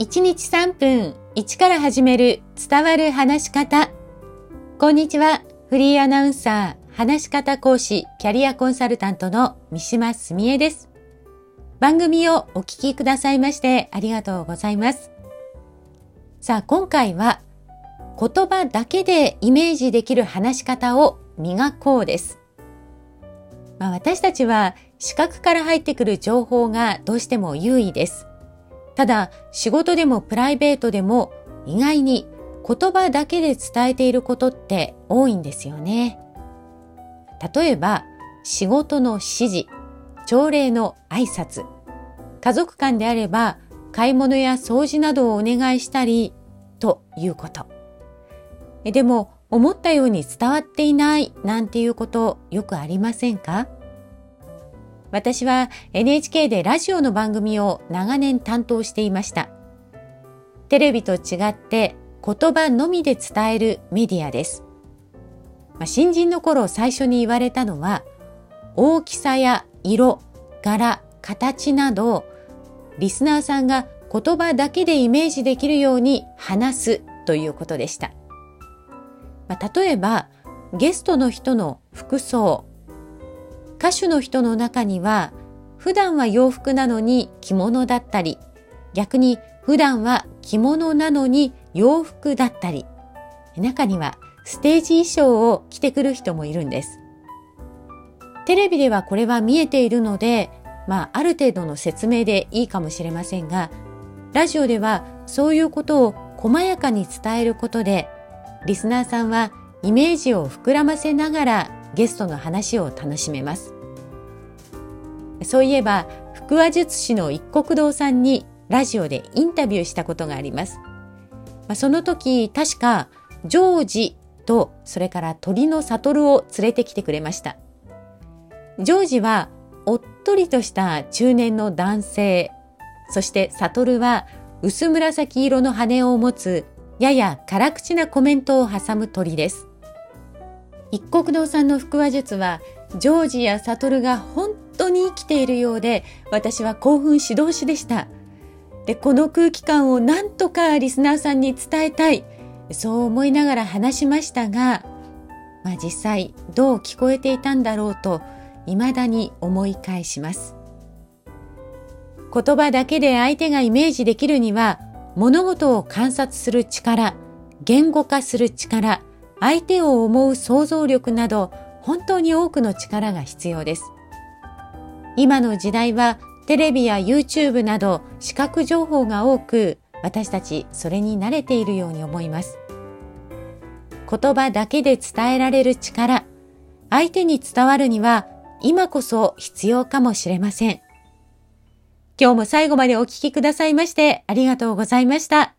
1日3分1から始める伝わる話し方。こんにちは。フリーアナウンサー、話し方講師、キャリアコンサルタントの三島澄江です。番組をお聞きくださいましてありがとうございます。さあ、今回は言葉だけでイメージできる話し方を磨こうです。まあ、私たちは視覚から入ってくる情報がどうしても優位です。ただ、仕事でもプライベートでも意外に言葉だけで伝えていることって多いんですよね。例えば、仕事の指示、朝礼の挨拶、家族間であれば買い物や掃除などをお願いしたりということ。でも、思ったように伝わっていないなんていうことよくありませんか？私は NHK でラジオの番組を長年担当していました。テレビと違って言葉のみで伝えるメディアです。まあ、新人の頃最初に言われたのは、大きさや色、柄、形など、リスナーさんが言葉だけでイメージできるように話すということでした。まあ、例えば、ゲストの人の服装、歌手の人の中には普段は洋服なのに着物だったり逆に普段は着物なのに洋服だったり中にはステージ衣装を着てくる人もいるんです。テレビではこれは見えているので、まあある程度の説明でいいかもしれませんが、ラジオではそういうことを細やかに伝えることで、リスナーさんはイメージを膨らませながらゲストの話を楽しめます。そういえば、腹話術師の一国堂さんにラジオでインタビューしたことがあります。ま、その時、確か、ジョージと、それから鳥の悟を連れてきてくれました。ジョージは、おっとりとした中年の男性、そして悟は薄紫色の羽を持つやや辛口なコメントを挟む鳥です。一国堂さんの腹話術はジョージや悟が本当に生きているようで私は興奮し通しでした。でこの空気感をなんとかリスナーさんに伝えたい。そう思いながら話しましたが、まあ、実際どう聞こえていたんだろうと未だに思い返します。言葉だけで相手がイメージできるには物事を観察する力言語化する力相手を思う想像力など本当に多くの力が必要です。今の時代はテレビや YouTube など視覚情報が多く私たちそれに慣れているように思います。言葉だけで伝えられる力、相手に伝わるには今こそ必要かもしれません。今日も最後までお聞きくださいましてありがとうございました。